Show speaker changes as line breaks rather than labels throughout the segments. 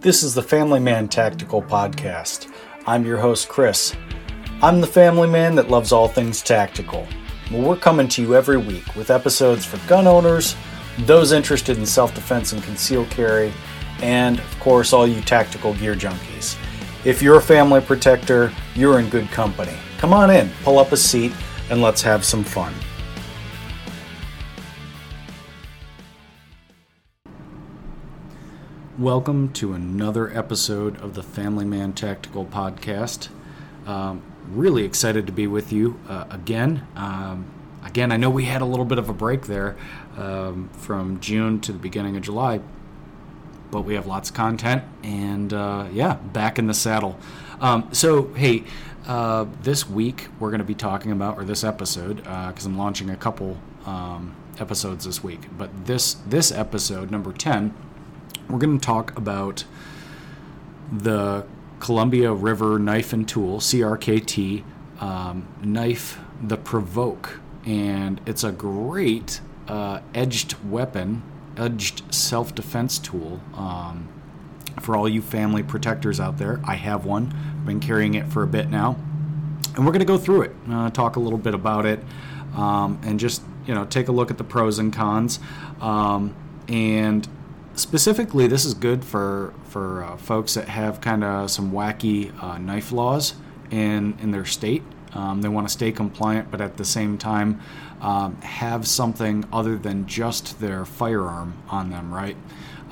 This is the Family Man Tactical Podcast. I'm your host, Chris. I'm the family man that loves all things tactical. We're coming to you every week with episodes for gun owners, those interested in self defense and conceal carry, and, of course, all you tactical gear junkies. If you're a family protector, you're in good company. Come on in, pull up a seat, and let's have some fun. Welcome to another episode of the Family Man Tactical Podcast. Um, really excited to be with you uh, again. Um, again, I know we had a little bit of a break there um, from June to the beginning of July, but we have lots of content and uh, yeah, back in the saddle. Um, so, hey, uh, this week we're going to be talking about, or this episode, because uh, I'm launching a couple um, episodes this week, but this this episode number ten we're going to talk about the Columbia River Knife and Tool, CRKT, um, knife, the Provoke. And it's a great uh, edged weapon, edged self defense tool. Um, for all you family protectors out there, I have one. I've been carrying it for a bit now. And we're going to go through it, uh, talk a little bit about it, um, and just, you know, take a look at the pros and cons. Um, and specifically, this is good for for uh, folks that have kind of some wacky uh, knife laws in in their state. Um, they want to stay compliant, but at the same time um, have something other than just their firearm on them, right?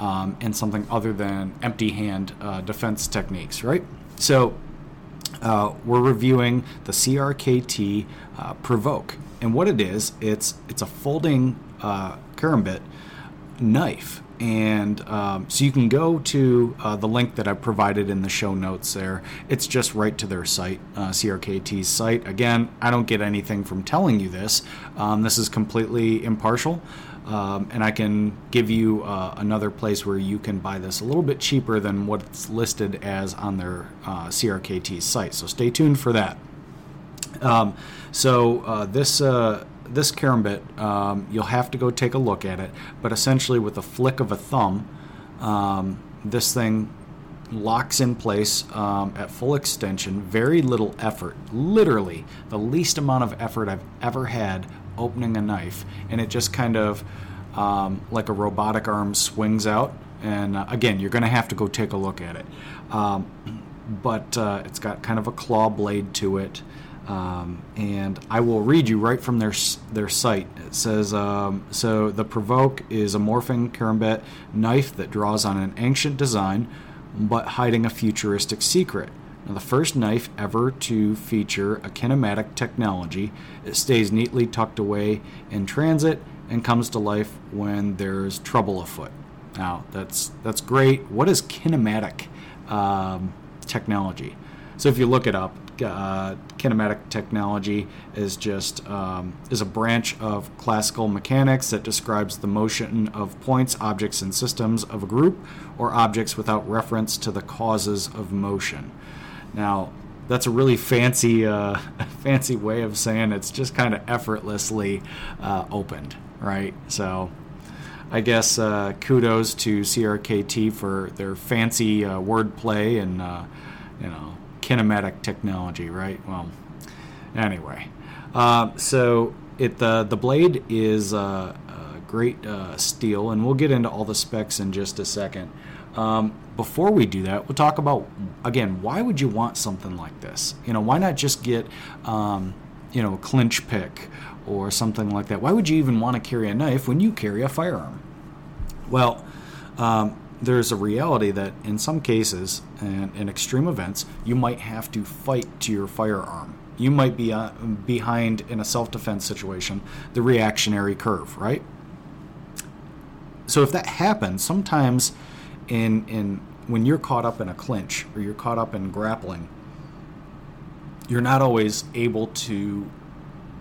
Um, and something other than empty hand uh, defense techniques, right? So uh, we're reviewing the CRKT uh, Provoke, and what it is, it's it's a folding uh, karambit knife and um, so you can go to uh, the link that I provided in the show notes there. It's just right to their site, uh, CRKT's site. Again, I don't get anything from telling you this. Um, this is completely impartial. Um, and I can give you uh, another place where you can buy this a little bit cheaper than what's listed as on their uh, CRKT site. So stay tuned for that. Um, so uh, this uh, this karambit, um, you'll have to go take a look at it. But essentially, with a flick of a thumb, um, this thing locks in place um, at full extension. Very little effort. Literally, the least amount of effort I've ever had opening a knife, and it just kind of um, like a robotic arm swings out. And uh, again, you're going to have to go take a look at it. Um, but uh, it's got kind of a claw blade to it. Um, and I will read you right from their their site. It says, um, "So the Provoke is a morphing karambit knife that draws on an ancient design, but hiding a futuristic secret. Now, the first knife ever to feature a kinematic technology. It stays neatly tucked away in transit and comes to life when there's trouble afoot. Now, that's that's great. What is kinematic um, technology? So if you look it up, uh, kinematic technology is just um, is a branch of classical mechanics that describes the motion of points, objects, and systems of a group or objects without reference to the causes of motion. Now, that's a really fancy, uh, fancy way of saying it's just kind of effortlessly uh, opened, right? So. I guess uh, kudos to CRKT for their fancy uh, wordplay and uh, you know kinematic technology, right? Well, anyway, uh, so it the the blade is uh, great uh, steel, and we'll get into all the specs in just a second. Um, before we do that, we'll talk about again why would you want something like this? You know, why not just get um, you know a clinch pick or something like that? Why would you even want to carry a knife when you carry a firearm? Well. Um, there's a reality that in some cases and in extreme events you might have to fight to your firearm. You might be uh, behind in a self-defense situation the reactionary curve right? So if that happens sometimes in in when you're caught up in a clinch or you're caught up in grappling you're not always able to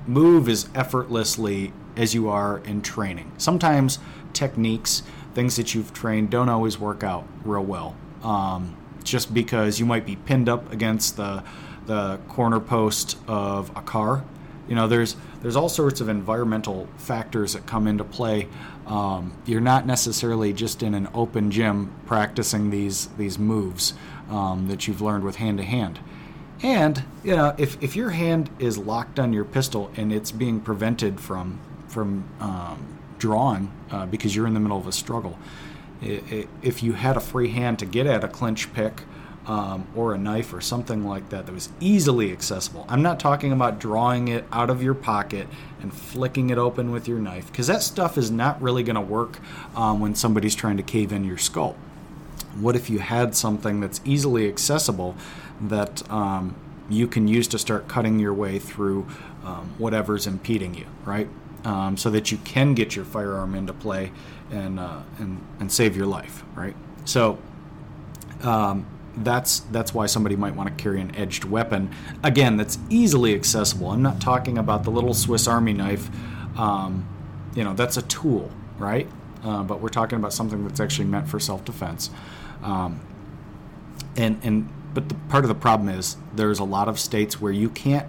move as effortlessly as you are in training. Sometimes techniques things that you've trained don't always work out real well. Um, just because you might be pinned up against the the corner post of a car. You know, there's there's all sorts of environmental factors that come into play. Um, you're not necessarily just in an open gym practicing these these moves um, that you've learned with hand to hand. And you know, if, if your hand is locked on your pistol and it's being prevented from from um, drawing uh, because you're in the middle of a struggle, it, it, if you had a free hand to get at a clinch pick um, or a knife or something like that that was easily accessible. I'm not talking about drawing it out of your pocket and flicking it open with your knife because that stuff is not really going to work um, when somebody's trying to cave in your skull. What if you had something that's easily accessible that um, you can use to start cutting your way through um, whatever's impeding you, right? Um, so that you can get your firearm into play and uh, and and save your life, right? So um, that's that's why somebody might want to carry an edged weapon. Again, that's easily accessible. I'm not talking about the little Swiss Army knife. Um, you know, that's a tool, right? Uh, but we're talking about something that's actually meant for self-defense. Um, and and but the part of the problem is there's a lot of states where you can't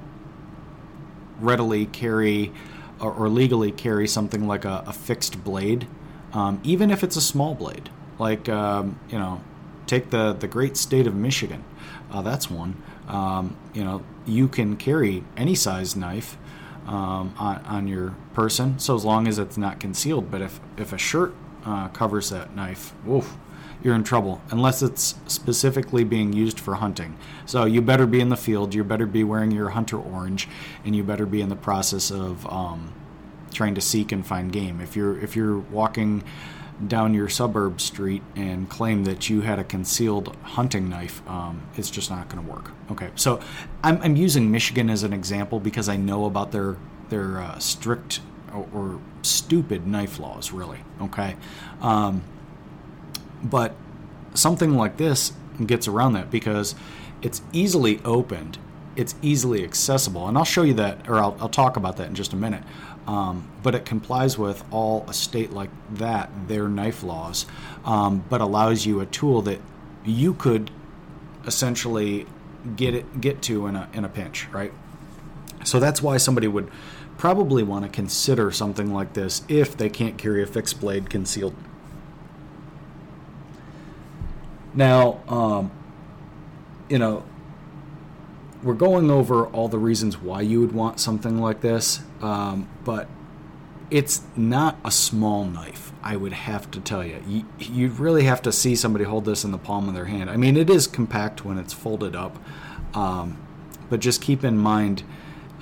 readily carry or, or legally carry something like a, a fixed blade, um, even if it's a small blade. Like um, you know, take the the great state of Michigan. Uh, that's one. Um, you know, you can carry any size knife um, on, on your person, so as long as it's not concealed. But if if a shirt uh, covers that knife, oof, you're in trouble unless it's specifically being used for hunting. So you better be in the field. You better be wearing your hunter orange, and you better be in the process of um, trying to seek and find game. If you're if you're walking down your suburb street and claim that you had a concealed hunting knife, um, it's just not going to work. Okay, so I'm, I'm, using Michigan as an example because I know about their their uh, strict or, or, stupid knife laws, really. Okay, um, but something like this gets around that because it's easily opened, it's easily accessible, and I'll show you that, or I'll, I'll talk about that in just a minute. Um, but it complies with all a state like that, their knife laws, um, but allows you a tool that you could essentially get it get to in a in a pinch, right? So that's why somebody would probably want to consider something like this if they can't carry a fixed blade concealed. Now, um, you know, we're going over all the reasons why you would want something like this, um, but it's not a small knife. I would have to tell you. you. You'd really have to see somebody hold this in the palm of their hand. I mean, it is compact when it's folded up, um, but just keep in mind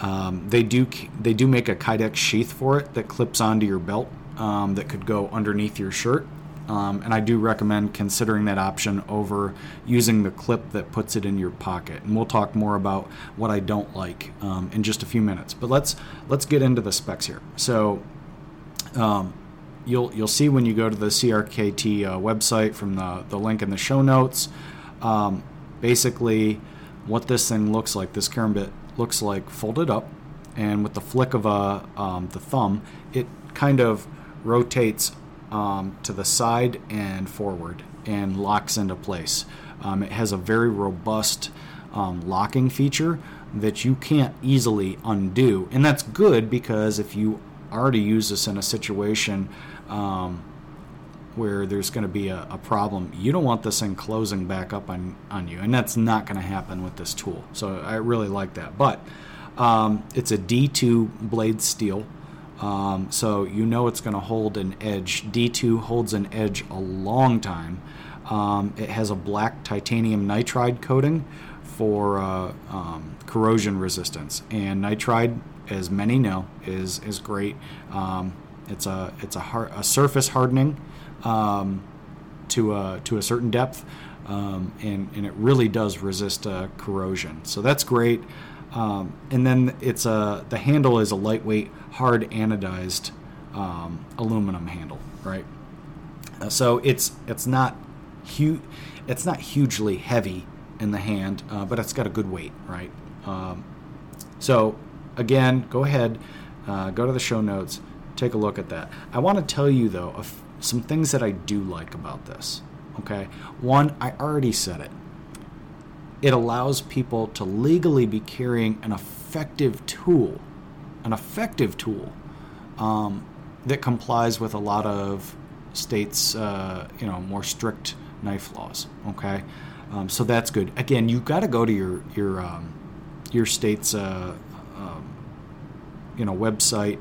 um, they do they do make a Kydex sheath for it that clips onto your belt um, that could go underneath your shirt. Um, and I do recommend considering that option over using the clip that puts it in your pocket. And we'll talk more about what I don't like um, in just a few minutes. But let's let's get into the specs here. So um, you'll you'll see when you go to the CRKT uh, website from the the link in the show notes. Um, basically, what this thing looks like. This karambit looks like folded up, and with the flick of a um, the thumb, it kind of rotates um, to the side and forward and locks into place. Um, it has a very robust um, locking feature that you can't easily undo. And that's good because if you already use this in a situation um, where there's going to be a, a, problem, you don't want this thing closing back up on, on you. And that's not going to happen with this tool. So I really like that. But um, it's a D2 blade steel. Um, so you know it's going to hold an edge. D2 holds an edge a long time. Um, it has a black titanium nitride coating for uh, um, corrosion resistance, and nitride, as many know, is is great. Um, it's a it's a, hard, a surface hardening um, to a to a certain depth, um, and and it really does resist uh, corrosion. So that's great. Um, and then it's a the handle is a lightweight, hard anodized um, aluminum handle, right? Uh, so it's it's not huge, it's not hugely heavy in the hand, uh, but it's got a good weight, right? Um, so again, go ahead, uh, go to the show notes, take a look at that. I want to tell you though some things that I do like about this. Okay, one I already said it it allows people to legally be carrying an effective tool an effective tool um, that complies with a lot of states, uh, you know, more strict knife laws. Okay, um, so that's good. Again, you got to go to your your um, your state's uh, um, you know website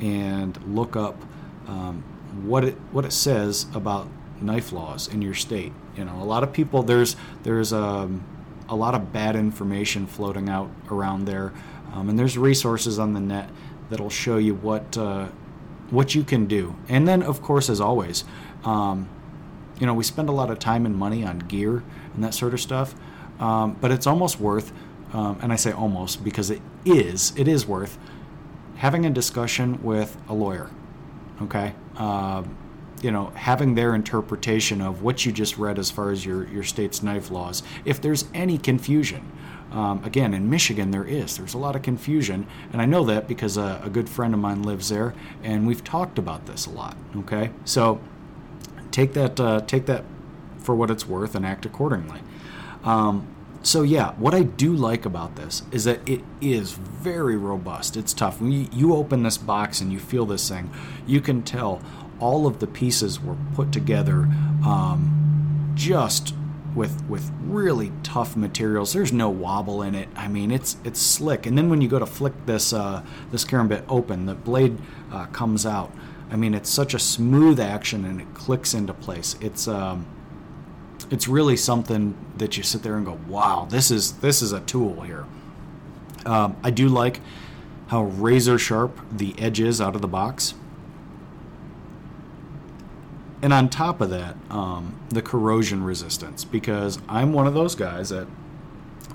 and look up um, what it what it says about knife laws in your state. You know, a lot of people there's there's um, a lot of bad information floating out around there, um, and there's resources on the net that'll show you what uh, what you can do. And then, of course, as always, um, you know, we spend a lot of time and money on gear and that sort of stuff, um, but it's almost worth. Um, and I say almost because it is. It is worth having a discussion with a lawyer. Okay. Uh, you know, having their interpretation of what you just read as far as your, your state's knife laws. If there's any confusion, um, again, in Michigan, there is. There's a lot of confusion, and I know that because a, a, good friend of mine lives there, and we've talked about this a lot. Okay, so take that uh, take that for what it's worth and act accordingly. Um, so yeah, what I do like about this is that it is very robust. It's tough. When you, you open this box and you feel this thing, you can tell all of the pieces were put together um, just with with really tough materials. There's no wobble in it. I mean, it's it's slick. And then when you go to flick this uh, this karambit open, the blade uh, comes out. I mean, it's such a smooth action and it clicks into place. It's um, it's really something that you sit there and go, "Wow, this is this is a tool here." Um, I do like how razor sharp the edge is out of the box and on top of that, um, the corrosion resistance, because I'm one of those guys that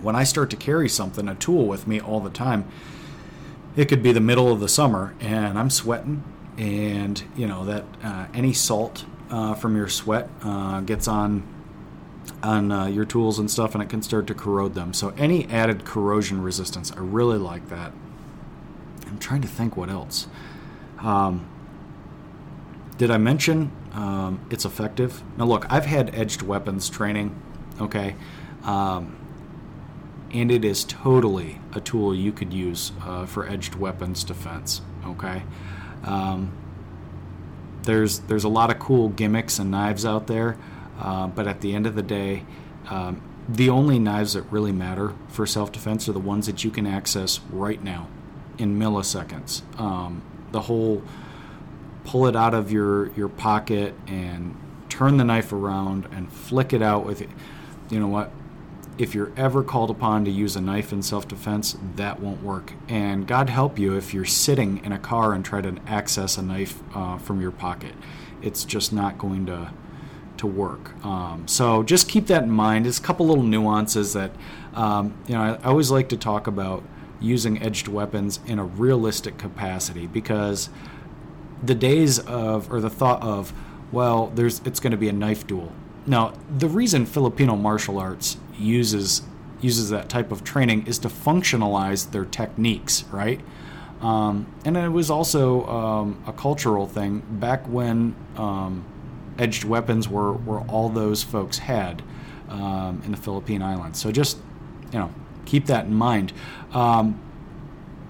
when I start to carry something, a tool with me all the time, it could be the middle of the summer and I'm sweating, and you know that uh, any salt uh, from your sweat uh, gets on on uh, your tools and stuff, and it can start to corrode them. So any added corrosion resistance, I really like that. I'm trying to think what else. Um, did I mention um, it's effective. Now, look, I've had edged weapons training, okay, um, and it is totally a tool you could use uh, for edged weapons defense, okay. Um, there's there's a lot of cool gimmicks and knives out there, uh, but at the end of the day, um, the only knives that really matter for self-defense are the ones that you can access right now, in milliseconds. Um, the whole pull it out of your, your pocket and turn the knife around and flick it out with it. You know what? If you're ever called upon to use a knife in self defense, that won't work. And God help you if you're sitting in a car and try to access a knife uh, from your pocket. It's just not going to to work. Um, so just keep that in mind. There's a couple little nuances that um, you know I, I always like to talk about using edged weapons in a realistic capacity because the days of or the thought of well there's it's going to be a knife duel. Now the reason filipino martial arts uses uses that type of training is to functionalize their techniques right? Um, and it was also um, a cultural thing back when um, edged weapons were, were all those folks had um, in the philippine islands. So just you know keep that in mind. Um,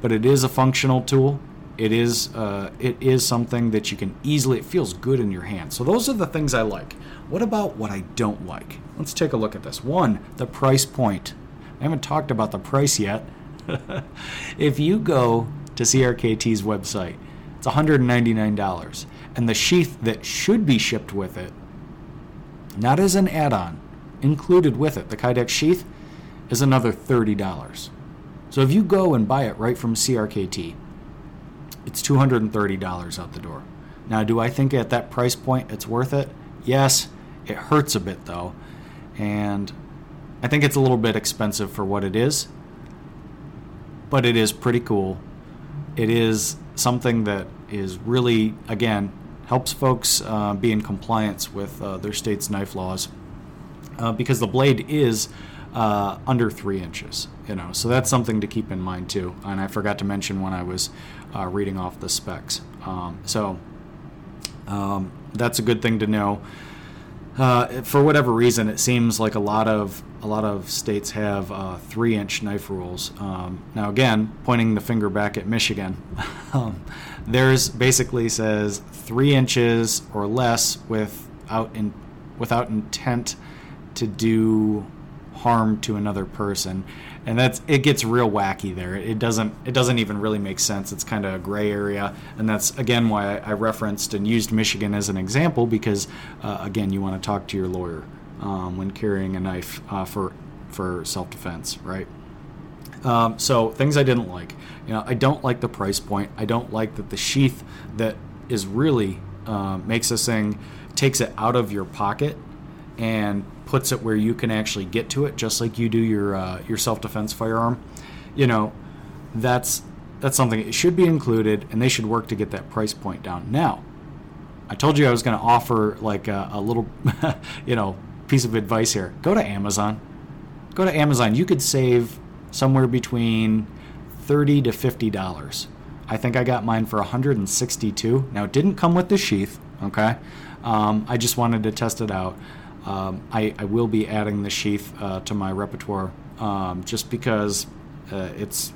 but it is a functional tool it is uh, it is something that you can easily. It feels good in your hand. So those are the things I like. What about what I don't like? Let's take a look at this. One, the price point. I haven't talked about the price yet. if you go to CRKT's website, it's $199, and the sheath that should be shipped with it, not as an add-on, included with it, the Kydex sheath, is another $30. So if you go and buy it right from CRKT, it's $230 out the door. Now, do I think at that price point it's worth it? Yes, it hurts a bit though. And I think it's a little bit expensive for what it is. But it is pretty cool. It is something that is really, again, helps folks uh, be in compliance with uh, their state's knife laws uh, because the blade is uh, under three inches. You know, so that's something to keep in mind too. And I forgot to mention when I was uh, reading off the specs. Um, so um, that's a good thing to know. uh, for whatever reason, it seems like a lot of a lot of states have uh, three-inch knife rules. Um, now, again, pointing the finger back at Michigan, um, theirs basically says three inches or less without in, without intent to do harm to another person. And that's it gets real wacky there. It doesn't it doesn't even really make sense. It's kind of a gray area. And that's again why I, referenced and used michigan as an example because uh, again you want to talk to your lawyer um, when carrying a knife uh, for for self-defense right? Um, so things i didn't like. You know i don't like the price point. I don't like that the sheath that is really uh, makes this thing takes it out of your pocket and puts it where you can actually get to it, just like you do your uh, your self defense firearm. You know, that's that's something it should be included, and they should work to get that price point down. Now, I told you I was going to offer like a, a little, you know, piece of advice here. Go to Amazon. Go to Amazon. You could save somewhere between thirty to fifty dollars. I think I got mine for 162. Now it didn't come with the sheath. Okay, um, I just wanted to test it out. Um, I, I, will be adding the sheath uh, to my repertoire um, just because uh, it's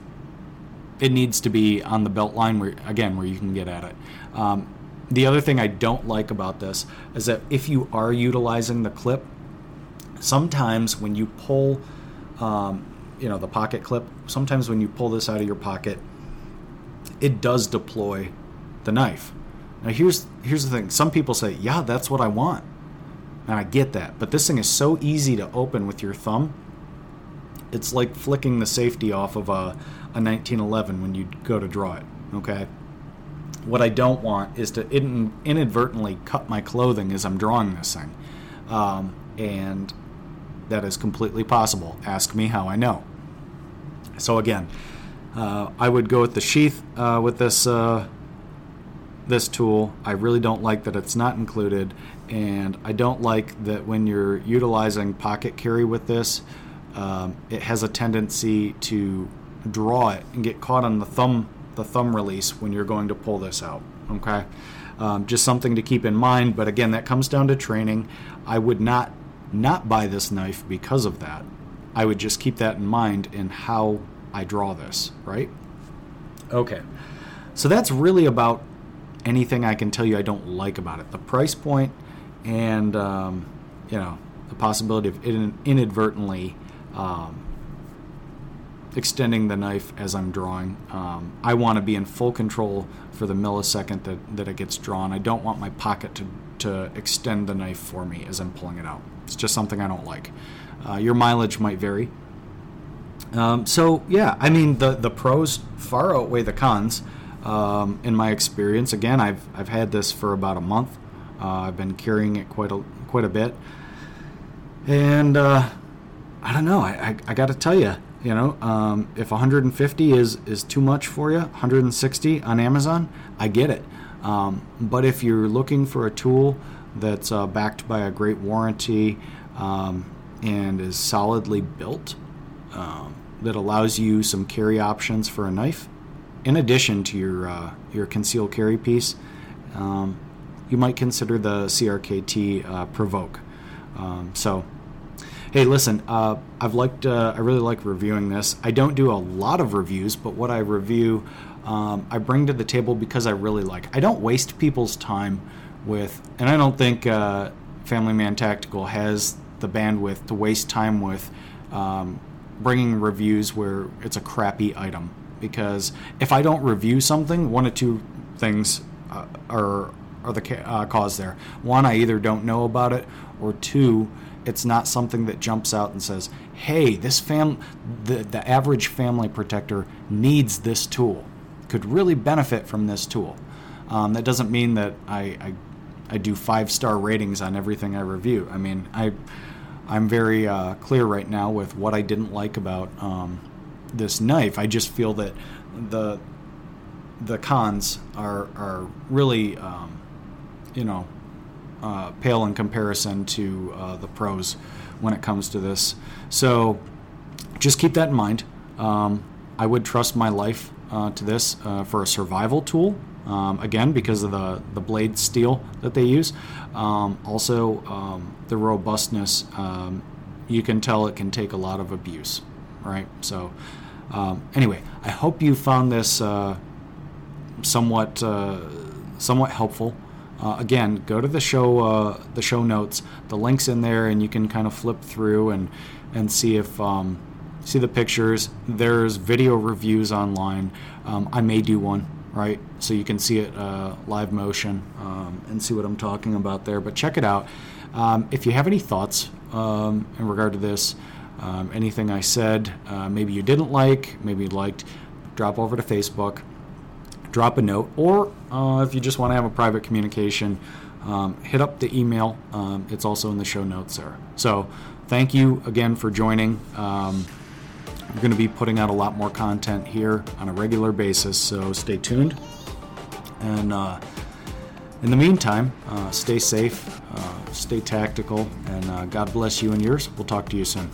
it needs to be on the belt line where again where you can get at it. Um, the other thing I don't like about this is that if you are utilizing the clip, sometimes when you pull, um, you know, the pocket clip, sometimes when you pull this out of your pocket, it does deploy the knife. Now here's here's the thing. Some people say, "Yeah, that's what I want." And I get that, but this thing is so easy to open with your thumb. It's like flicking the safety off of a, a 1911 when you go to draw it. Okay. What I don't want is to in, inadvertently cut my clothing as I'm drawing this thing, um, and that is completely possible. Ask me how I know. So again, uh, I would go with the sheath uh, with this uh, this tool. I really don't like that it's not included, and I don't like that when you're utilizing pocket carry with this, um, it has a tendency to draw it and get caught on the thumb the thumb release when you're going to pull this out. Okay, um, just something to keep in mind. But again, that comes down to training. I would not not buy this knife because of that. I would just keep that in mind in how I draw this. Right? Okay, so that's really about anything I can tell you I don't like about it. The price point and um, you know the possibility of inadvertently um, extending the knife as I'm drawing. Um, I want to be in full control for the millisecond that, that it gets drawn. I don't want my pocket to, to extend the knife for me as I'm pulling it out. It's just something I don't like. Uh, your mileage might vary. Um, so yeah, I mean the the pros far outweigh the cons um, in my experience. Again, I've I've had this for about a month. Uh, I've been carrying it quite a quite a bit, and uh, I don't know. I, I, I got to tell you, you know, um, if 150 is is too much for you, 160 on Amazon, I get it. Um, but if you're looking for a tool that's uh, backed by a great warranty um, and is solidly built, um, that allows you some carry options for a knife, in addition to your uh, your concealed carry piece, um, you might consider the CRKT uh, Provoke. Um, so, hey, listen, uh, I've liked, uh, I really like reviewing this. I don't do a lot of reviews, but what I review, um, I bring to the table because I really like. I don't waste people's time with, and I don't think uh, Family Man Tactical has the bandwidth to waste time with um, bringing reviews where it's a crappy item because if I don't review something, one of two things uh, are are the uh, cause there. One, I either don't know about it, or two, it's not something that jumps out and says, "Hey, this fam, the the average family protector needs this tool, could really benefit from this tool." Um, that doesn't mean that I, I I do five star ratings on everything I review. I mean, I I'm very uh, clear right now with what I didn't like about um, this knife. I just feel that the the cons are are really um, you know uh, pale in comparison to uh, the pros when it comes to this. So just keep that in mind. Um, I would trust my life uh, to this uh, for a survival tool. Um, again, because of the, the blade steel that they use. Um, also, um, the robustness, um, you can tell it can take a lot of abuse, right? So, um, anyway, I hope you found this uh, somewhat uh, somewhat helpful. Uh, again, go to the show uh, the show notes. The links in there, and you can kind of flip through and and see if um, see the pictures. There's video reviews online. Um, I may do one right, so you can see it uh, live motion um, and see what I'm talking about there. But check it out. Um, if you have any thoughts um, in regard to this, um, anything I said, uh, maybe you didn't like, maybe you liked, drop over to Facebook drop a note, or uh, if you just want to have a private communication, um, hit up the email. Um, it's also in the show notes there. So, thank you again for joining. Um, we're going to be putting out a lot more content here on a regular basis, so stay tuned. And uh, in the meantime, uh, stay safe, uh, stay tactical, and uh, God bless you and yours. We'll talk to you soon.